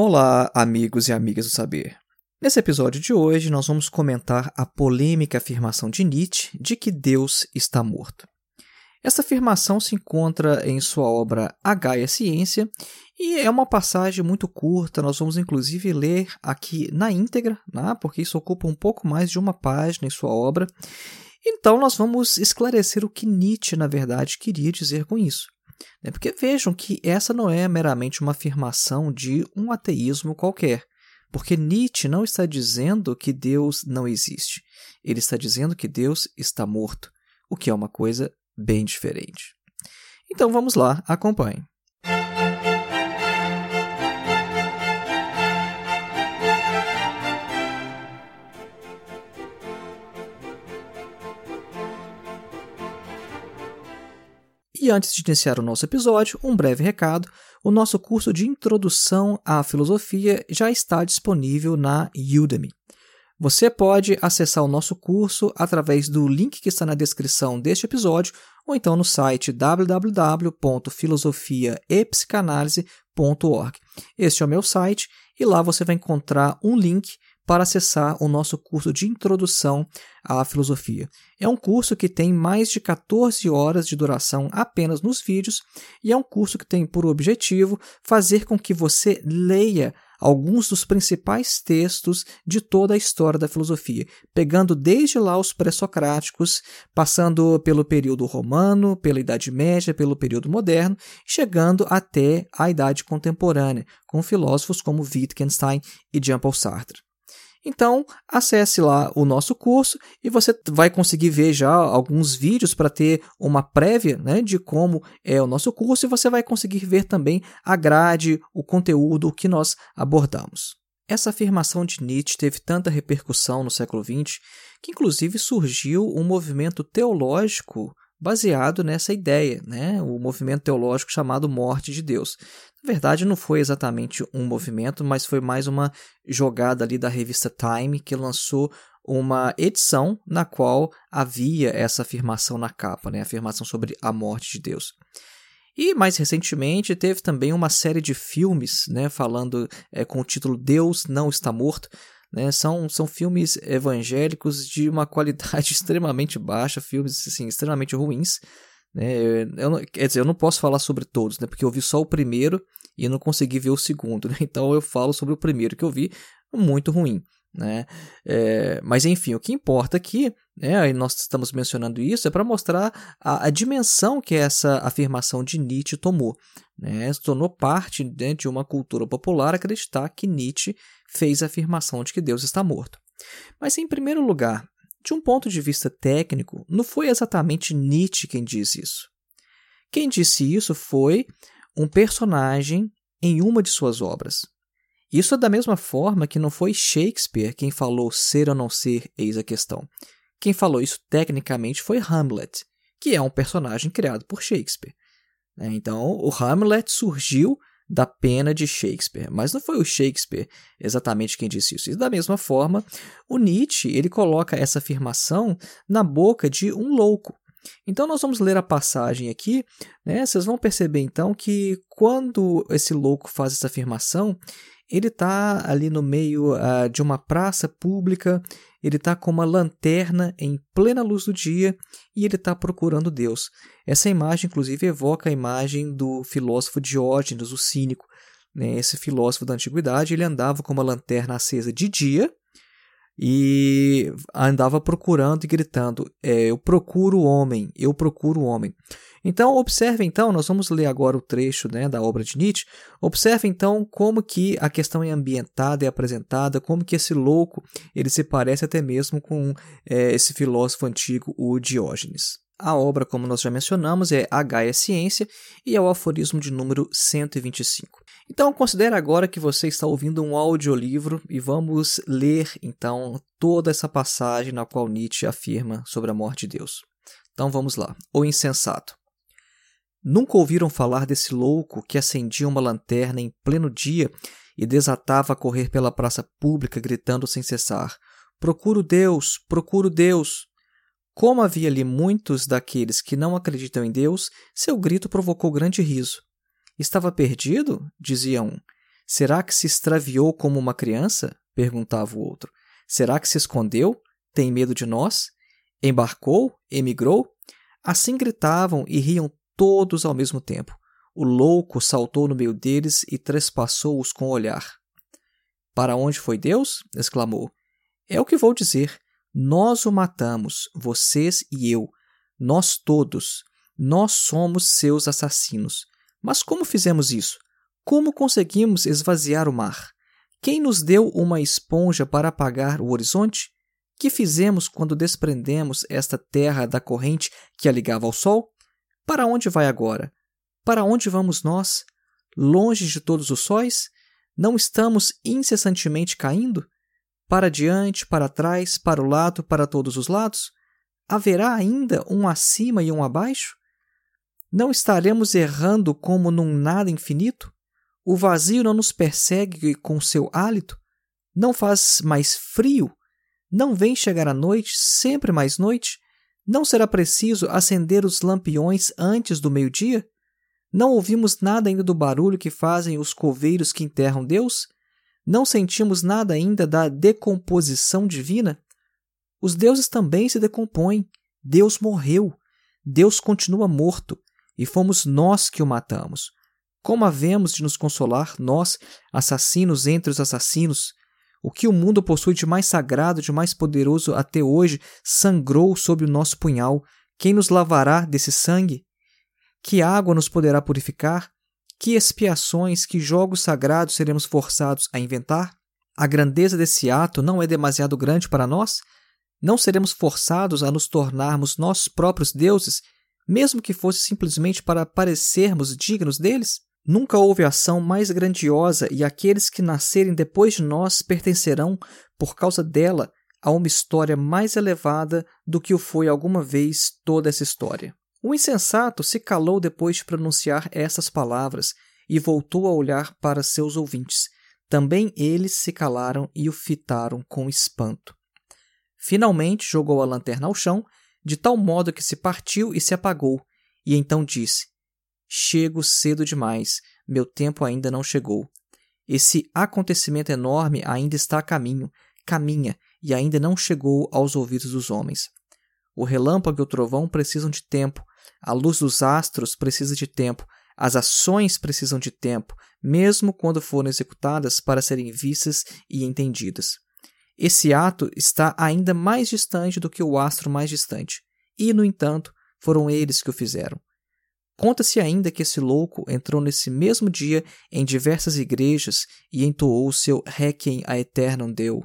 Olá, amigos e amigas do saber. Nesse episódio de hoje, nós vamos comentar a polêmica afirmação de Nietzsche de que Deus está morto. Essa afirmação se encontra em sua obra A Gaia Ciência e é uma passagem muito curta, nós vamos inclusive ler aqui na íntegra, né, porque isso ocupa um pouco mais de uma página em sua obra. Então, nós vamos esclarecer o que Nietzsche, na verdade, queria dizer com isso. Né, porque vejam que essa não é meramente uma afirmação de um ateísmo qualquer. Porque Nietzsche não está dizendo que Deus não existe. Ele está dizendo que Deus está morto, o que é uma coisa bem diferente. Então vamos lá, acompanhe. E antes de iniciar o nosso episódio, um breve recado: o nosso curso de Introdução à Filosofia já está disponível na Udemy. Você pode acessar o nosso curso através do link que está na descrição deste episódio ou então no site www.filosofiaepsicanalise.org. Este é o meu site e lá você vai encontrar um link para acessar o nosso curso de introdução à filosofia. É um curso que tem mais de 14 horas de duração apenas nos vídeos e é um curso que tem por objetivo fazer com que você leia alguns dos principais textos de toda a história da filosofia, pegando desde lá os pré-socráticos, passando pelo período romano, pela Idade Média, pelo período moderno, chegando até a Idade Contemporânea, com filósofos como Wittgenstein e Jean-Paul Sartre. Então, acesse lá o nosso curso e você vai conseguir ver já alguns vídeos para ter uma prévia né, de como é o nosso curso e você vai conseguir ver também a grade, o conteúdo, que nós abordamos. Essa afirmação de Nietzsche teve tanta repercussão no século XX que, inclusive, surgiu um movimento teológico baseado nessa ideia, né? o movimento teológico chamado Morte de Deus. Na verdade, não foi exatamente um movimento, mas foi mais uma jogada ali da revista Time que lançou uma edição na qual havia essa afirmação na capa, né? a afirmação sobre a morte de Deus. E mais recentemente teve também uma série de filmes né, falando é, com o título Deus Não Está Morto, né? São, são filmes evangélicos de uma qualidade extremamente baixa, filmes assim, extremamente ruins. Né? Eu, não, quer dizer, eu não posso falar sobre todos, né? porque eu vi só o primeiro e não consegui ver o segundo. Né? Então eu falo sobre o primeiro que eu vi, muito ruim. Né? É, mas enfim, o que importa aqui, né, nós estamos mencionando isso, é para mostrar a, a, dimensão que essa afirmação de Nietzsche tomou. Né? Se tornou parte né, de uma cultura popular acreditar que Nietzsche fez a afirmação de que Deus está morto. Mas, em primeiro lugar, de um ponto de vista técnico, não foi exatamente Nietzsche quem disse isso. Quem disse isso foi um personagem em uma de suas obras. Isso é da mesma forma que não foi Shakespeare quem falou ser ou não ser, eis a questão. Quem falou isso tecnicamente foi Hamlet, que é um personagem criado por Shakespeare. Né? Então, o Hamlet surgiu da pena de Shakespeare, mas não foi o Shakespeare exatamente quem disse isso. E da mesma forma, o Nietzsche ele coloca essa afirmação na boca de um louco. Então nós vamos ler a passagem aqui, né? Vocês vão perceber então que quando esse louco faz essa afirmação, ele está ali no meio uh, de uma praça pública, ele está com uma lanterna em plena luz do dia e ele está procurando Deus. Essa imagem, inclusive, evoca a imagem do filósofo Diógenes, o cínico. Né? Esse filósofo da antiguidade ele andava com uma lanterna acesa de dia e andava procurando e gritando: é, Eu procuro o homem, eu procuro o homem. Então, observe então, nós vamos ler agora o trecho né, da obra de Nietzsche. Observe então como que a questão é ambientada, é apresentada, como que esse louco ele se parece até mesmo com é, esse filósofo antigo, o Diógenes. A obra, como nós já mencionamos, é H é Ciência e é o aforismo de número 125. Então, considere agora que você está ouvindo um audiolivro e vamos ler, então, toda essa passagem na qual Nietzsche afirma sobre a morte de Deus. Então, vamos lá. O insensato. Nunca ouviram falar desse louco que acendia uma lanterna em pleno dia e desatava a correr pela praça pública gritando sem cessar: Procuro Deus, procuro Deus. Como havia ali muitos daqueles que não acreditam em Deus, seu grito provocou grande riso. Estava perdido? dizia um. Será que se extraviou como uma criança? perguntava o outro. Será que se escondeu? Tem medo de nós? Embarcou? Emigrou? Assim gritavam e riam todos ao mesmo tempo. O louco saltou no meio deles e trespassou-os com o olhar. Para onde foi Deus? exclamou. É o que vou dizer. Nós o matamos, vocês e eu, nós todos. Nós somos seus assassinos. Mas como fizemos isso? Como conseguimos esvaziar o mar? Quem nos deu uma esponja para apagar o horizonte? Que fizemos quando desprendemos esta terra da corrente que a ligava ao sol? Para onde vai agora? Para onde vamos nós? Longe de todos os sóis? Não estamos incessantemente caindo? Para diante, para trás, para o lado, para todos os lados? Haverá ainda um acima e um abaixo? Não estaremos errando como num nada infinito? O vazio não nos persegue com seu hálito? Não faz mais frio? Não vem chegar a noite, sempre mais noite? Não será preciso acender os lampiões antes do meio-dia? Não ouvimos nada ainda do barulho que fazem os coveiros que enterram Deus? Não sentimos nada ainda da decomposição divina? Os deuses também se decompõem. Deus morreu. Deus continua morto. E fomos nós que o matamos. Como havemos de nos consolar, nós, assassinos entre os assassinos? O que o mundo possui de mais sagrado, de mais poderoso até hoje, sangrou sob o nosso punhal. Quem nos lavará desse sangue? Que água nos poderá purificar? Que expiações, que jogos sagrados seremos forçados a inventar? A grandeza desse ato não é demasiado grande para nós? Não seremos forçados a nos tornarmos nós próprios deuses, mesmo que fosse simplesmente para parecermos dignos deles? Nunca houve ação mais grandiosa e aqueles que nascerem depois de nós pertencerão, por causa dela, a uma história mais elevada do que o foi alguma vez toda essa história. O insensato se calou depois de pronunciar essas palavras e voltou a olhar para seus ouvintes. Também eles se calaram e o fitaram com espanto. Finalmente jogou a lanterna ao chão, de tal modo que se partiu e se apagou, e então disse: Chego cedo demais, meu tempo ainda não chegou. Esse acontecimento enorme ainda está a caminho, caminha e ainda não chegou aos ouvidos dos homens. O relâmpago e o trovão precisam de tempo, a luz dos astros precisa de tempo, as ações precisam de tempo, mesmo quando foram executadas para serem vistas e entendidas. Esse ato está ainda mais distante do que o astro mais distante, e, no entanto, foram eles que o fizeram. Conta-se ainda que esse louco entrou nesse mesmo dia em diversas igrejas e entoou seu Requiem a Eternum Deu,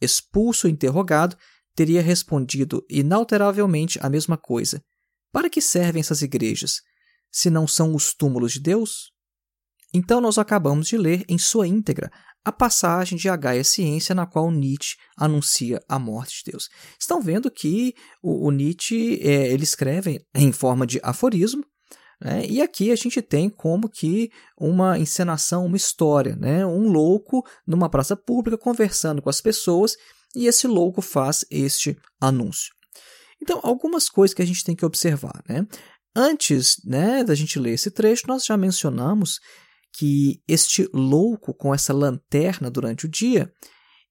Expulso e interrogado, teria respondido inalteravelmente a mesma coisa. Para que servem essas igrejas? Se não são os túmulos de Deus? Então nós acabamos de ler em sua íntegra a passagem de H Ciência, na qual Nietzsche anuncia a morte de Deus. Estão vendo que o, o Nietzsche é, ele escreve em forma de aforismo, né? E aqui a gente tem como que uma encenação, uma história, né? um louco numa praça pública conversando com as pessoas e esse louco faz este anúncio. Então, algumas coisas que a gente tem que observar. Né? Antes né, da gente ler esse trecho, nós já mencionamos que este louco com essa lanterna durante o dia,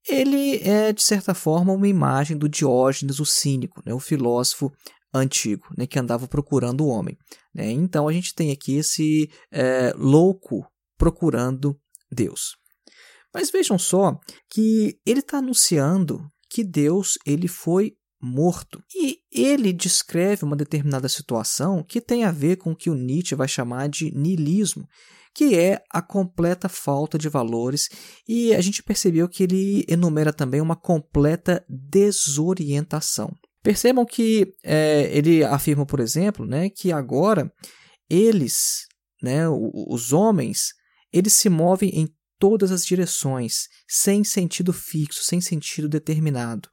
ele é, de certa forma, uma imagem do Diógenes, o cínico, né, o filósofo antigo, né, que andava procurando o homem. Né? Então a gente tem aqui esse é, louco procurando Deus. Mas vejam só que ele está anunciando que Deus ele foi morto. E ele descreve uma determinada situação que tem a ver com o que o Nietzsche vai chamar de niilismo, que é a completa falta de valores, e a gente percebeu que ele enumera também uma completa desorientação. Percebam que é, ele afirma, por exemplo, né, que agora eles, né, os homens, eles se movem em todas as direções, sem sentido fixo, sem sentido determinado.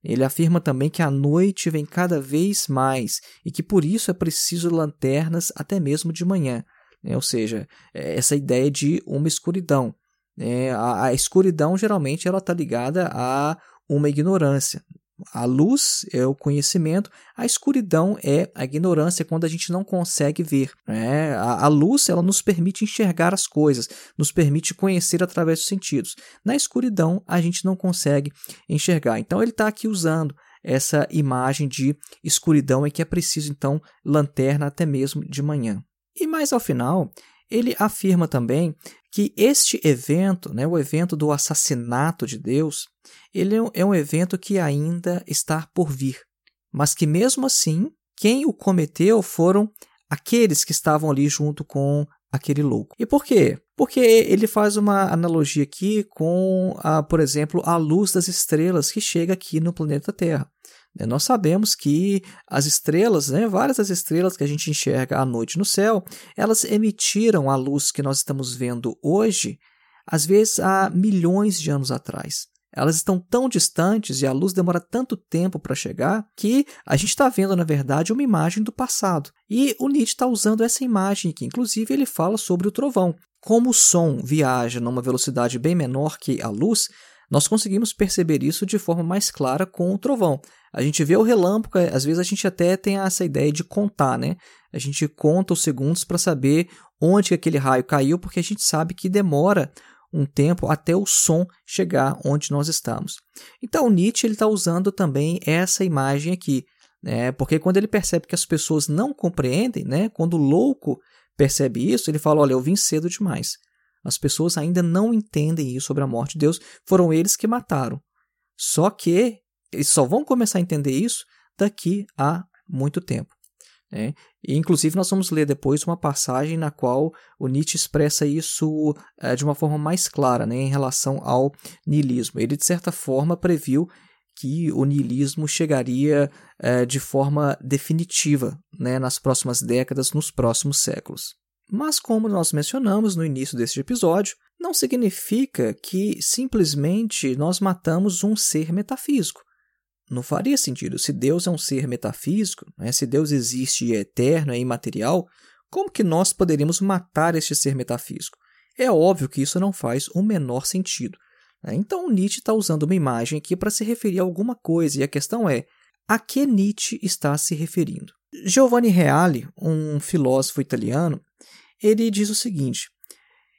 Ele afirma também que a noite vem cada vez mais e que por isso é preciso lanternas até mesmo de manhã. Né? Ou seja, é essa ideia de uma escuridão. Né? A, a escuridão geralmente ela está ligada a uma ignorância. A luz é o conhecimento, a escuridão é a ignorância quando a gente não consegue ver. Né? A, a, luz ela nos permite enxergar as coisas, nos permite conhecer através dos sentidos. Na escuridão a gente não consegue enxergar. Então ele está aqui usando essa imagem de escuridão e que é preciso então lanterna até mesmo de manhã. E mais ao final ele afirma também que este evento, né, o evento do assassinato de Deus, ele é um evento que ainda está por vir, mas que mesmo assim, quem o cometeu foram aqueles que estavam ali junto com aquele louco. E por quê? Porque ele faz uma analogia aqui com, a, por exemplo, a luz das estrelas que chega aqui no planeta Terra. Né, nós sabemos que as estrelas, né, várias das estrelas que a gente enxerga à noite no céu, elas emitiram a luz que nós estamos vendo hoje, às vezes há milhões de anos atrás. Elas estão tão distantes e a luz demora tanto tempo para chegar que a gente está vendo, na verdade, uma imagem do passado. E o Nietzsche está usando essa imagem aqui. Inclusive, ele fala sobre o trovão. Como o som viaja numa velocidade bem menor que a luz, nós conseguimos perceber isso de forma mais clara com o trovão. A gente vê o relâmpago, às vezes a gente até tem essa ideia de contar, né? A gente conta os segundos para saber onde aquele raio caiu, porque a gente sabe que demora um tempo até o som chegar onde nós estamos. Então Nietzsche está usando também essa imagem aqui, né? porque quando ele percebe que as pessoas não compreendem, né? quando o louco percebe isso, ele fala: Olha, eu vim cedo demais. As pessoas ainda não entendem isso sobre a morte de Deus, foram eles que mataram. Só que eles só vão começar a entender isso daqui a muito tempo. Né? E, inclusive, nós vamos ler depois uma passagem na qual o Nietzsche expressa isso é, de uma forma mais clara né, em relação ao niilismo. Ele, de certa forma, previu que o niilismo chegaria é, de forma definitiva né, nas próximas décadas, nos próximos séculos. Mas, como nós mencionamos no início deste episódio, não significa que simplesmente nós matamos um ser metafísico. Não faria sentido. Se Deus é um ser metafísico, né, se Deus existe e é eterno, é imaterial, como que nós poderíamos matar este ser metafísico? É óbvio que isso não faz o menor sentido. Né? Então Nietzsche está usando uma imagem aqui para se referir a alguma coisa, e a questão é: a que Nietzsche está se referindo? Giovanni Reale, um filósofo italiano, ele diz o seguinte: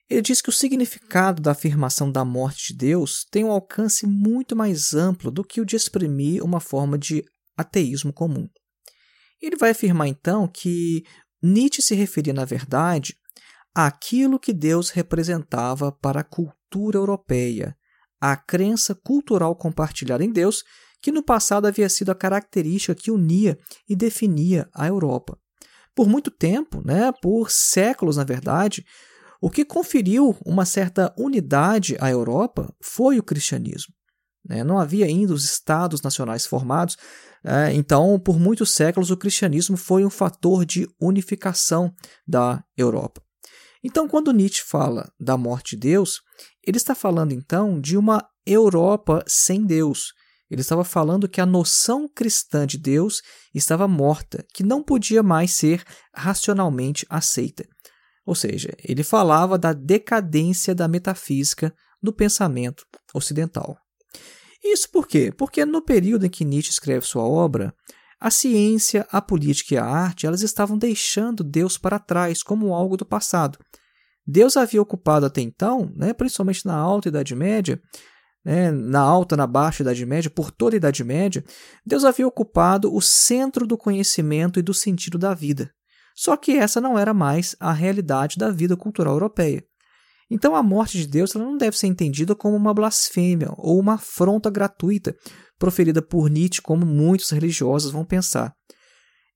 ele diz que o significado da afirmação da morte de Deus tem um alcance muito mais amplo do que o de exprimir uma forma de ateísmo comum. Ele vai afirmar então que Nietzsche se referia, na verdade, àquilo que Deus representava para a cultura europeia, a crença cultural compartilhada em Deus, que no passado havia sido a característica que unia e definia a Europa. Por muito tempo, né, por séculos, na verdade, o que conferiu uma certa unidade à Europa foi o cristianismo. Né? Não havia ainda os estados nacionais formados, é, então, por muitos séculos, o cristianismo foi um fator de unificação da Europa. Então, quando Nietzsche fala da morte de Deus, ele está falando então de uma Europa sem Deus. Ele estava falando que a noção cristã de Deus estava morta, que não podia mais ser racionalmente aceita. Ou seja, ele falava da decadência da metafísica do pensamento ocidental. Isso por quê? Porque no período em que Nietzsche escreve sua obra, a ciência, a política e a arte elas estavam deixando Deus para trás como algo do passado. Deus havia ocupado até então, né, principalmente na Alta Idade Média, né, na Alta, na Baixa Idade Média, por toda a Idade Média, Deus havia ocupado o centro do conhecimento e do sentido da vida. Só que essa não era mais a realidade da vida cultural europeia. Então a morte de Deus não deve ser entendida como uma blasfêmia ou uma afronta gratuita proferida por Nietzsche, como muitos religiosos vão pensar.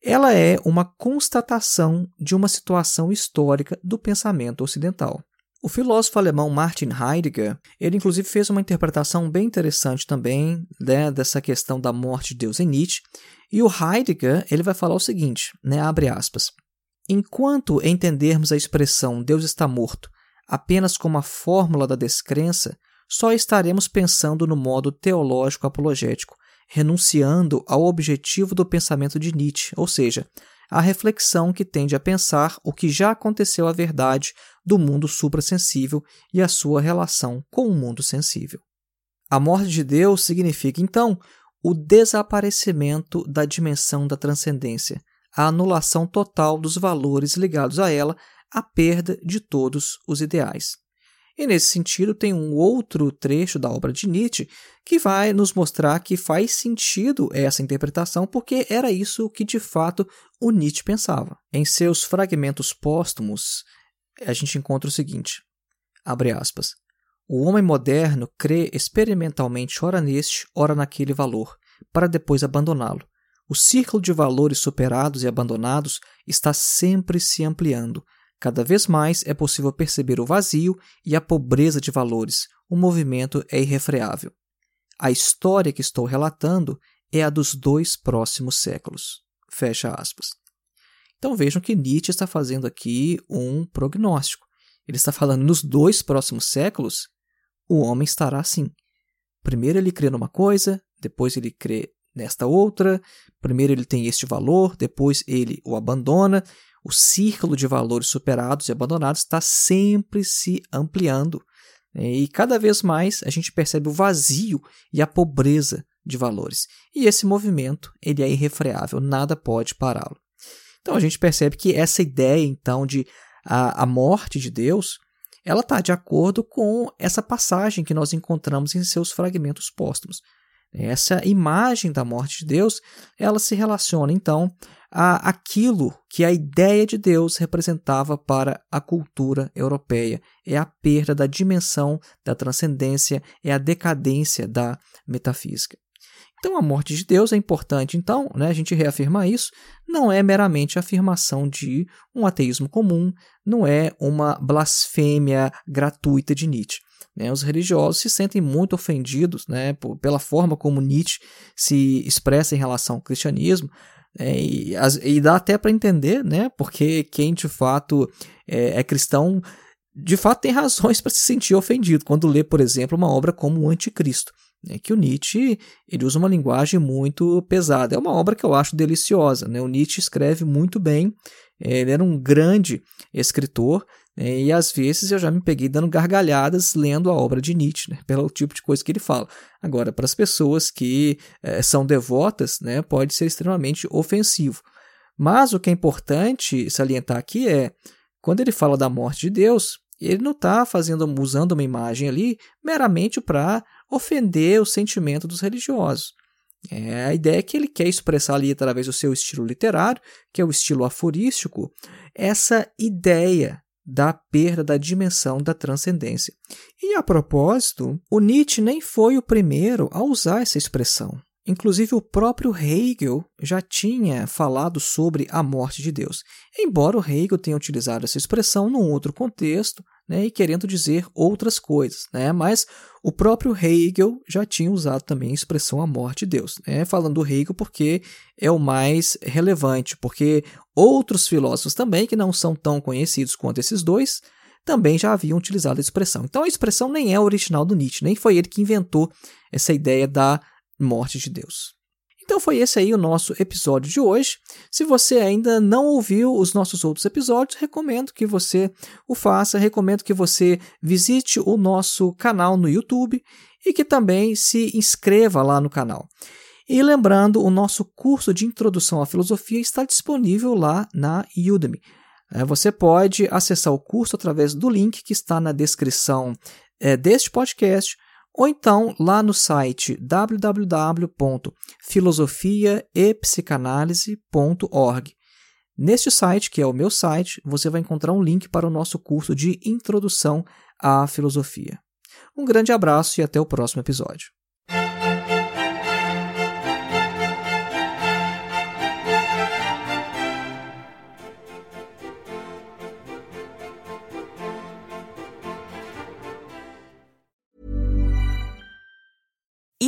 Ela é uma constatação de uma situação histórica do pensamento ocidental. O filósofo alemão Martin Heidegger, ele inclusive fez uma interpretação bem interessante também né, dessa questão da morte de Deus em Nietzsche. E o Heidegger ele vai falar o seguinte, né, abre aspas, Enquanto entendermos a expressão Deus está morto apenas como a fórmula da descrença, só estaremos pensando no modo teológico apologético, renunciando ao objetivo do pensamento de Nietzsche, ou seja, a reflexão que tende a pensar o que já aconteceu à verdade do mundo suprassensível e a sua relação com o mundo sensível. A morte de Deus significa, então, o desaparecimento da dimensão da transcendência, a anulação total dos valores ligados a ela, a perda de todos os ideais. E nesse sentido, tem um outro trecho da obra de Nietzsche que vai nos mostrar que faz sentido essa interpretação, porque era isso que de fato o Nietzsche pensava. Em seus fragmentos póstumos, a gente encontra o seguinte: abre aspas. O homem moderno crê experimentalmente ora neste, ora naquele valor, para depois abandoná-lo. O círculo de valores superados e abandonados está sempre se ampliando, Cada vez mais é possível perceber o vazio e a pobreza de valores. O movimento é irrefreável. A história que estou relatando é a dos dois próximos séculos. Fecha aspas. Então vejam que Nietzsche está fazendo aqui um prognóstico. Ele está falando nos dois próximos séculos, o homem estará assim. Primeiro ele crê numa coisa, depois ele crê nesta outra, primeiro ele tem este valor, depois ele o abandona, o círculo de valores superados e abandonados está sempre se ampliando. Né? E cada vez mais a gente percebe o vazio e a pobreza de valores. E esse movimento ele é irrefreável, nada pode pará-lo. Então a gente percebe que essa ideia então de a, a morte de Deus ela está de acordo com essa passagem que nós encontramos em seus fragmentos póstumos. Essa imagem da morte de Deus, ela se relaciona então a aquilo que a ideia de Deus representava para a cultura europeia. É a perda da dimensão da transcendência, é a decadência da metafísica. Então, a morte de Deus é importante, então, né, a gente reafirmar isso, não é meramente a afirmação de um ateísmo comum, não é uma blasfêmia gratuita de Nietzsche. Né? Os religiosos se sentem muito ofendidos né, pela forma como Nietzsche se expressa em relação ao cristianismo. É, e, e, dá até para entender, né? Porque quem de fato é, é cristão, de fato tem razões para se sentir ofendido quando lê, por exemplo, uma obra como o Anticristo. É que o Nietzsche ele usa uma linguagem muito pesada. É uma obra que eu acho deliciosa. Né? O Nietzsche escreve muito bem. Ele era um grande escritor é, e às vezes eu já me peguei dando gargalhadas lendo a obra de Nietzsche, né, pelo tipo de coisa que ele fala. Agora, para as pessoas que é, são devotas, né, pode ser extremamente ofensivo. Mas o que é importante salientar aqui é, quando ele fala da morte de Deus, ele não está fazendo, usando uma imagem ali meramente para ofender o sentimento dos religiosos. É a ideia que ele quer expressar ali através do seu estilo literário, que é o estilo aforístico, essa ideia da perda da dimensão da transcendência. E a propósito, o Nietzsche nem foi o primeiro a usar essa expressão. Inclusive, o próprio Hegel já tinha falado sobre a morte de Deus. Embora o Hegel tenha utilizado essa expressão num outro contexto, né, e querendo dizer outras coisas, né? Mas o próprio Hegel já tinha usado também a expressão a morte de Deus, né? Falando do Hegel porque é o mais relevante, porque outros filósofos também que não são tão conhecidos quanto esses dois também já haviam utilizado a expressão. Então a expressão nem é original do Nietzsche, nem foi ele que inventou essa ideia da morte de Deus. Então foi esse aí o nosso episódio de hoje. Se você ainda não ouviu os nossos outros episódios, recomendo que você o faça, recomendo que você visite o nosso canal no YouTube e que também se inscreva lá no canal. E lembrando, o nosso curso de introdução à filosofia está disponível lá na Udemy. É, você pode acessar o curso através do link que está na descrição é, deste podcast ou então lá no site www.filosofiaepsicanalise.org. Neste site, que é o meu site, você vai encontrar um link para o nosso curso de Introdução à Filosofia. Um grande abraço e até o próximo episódio.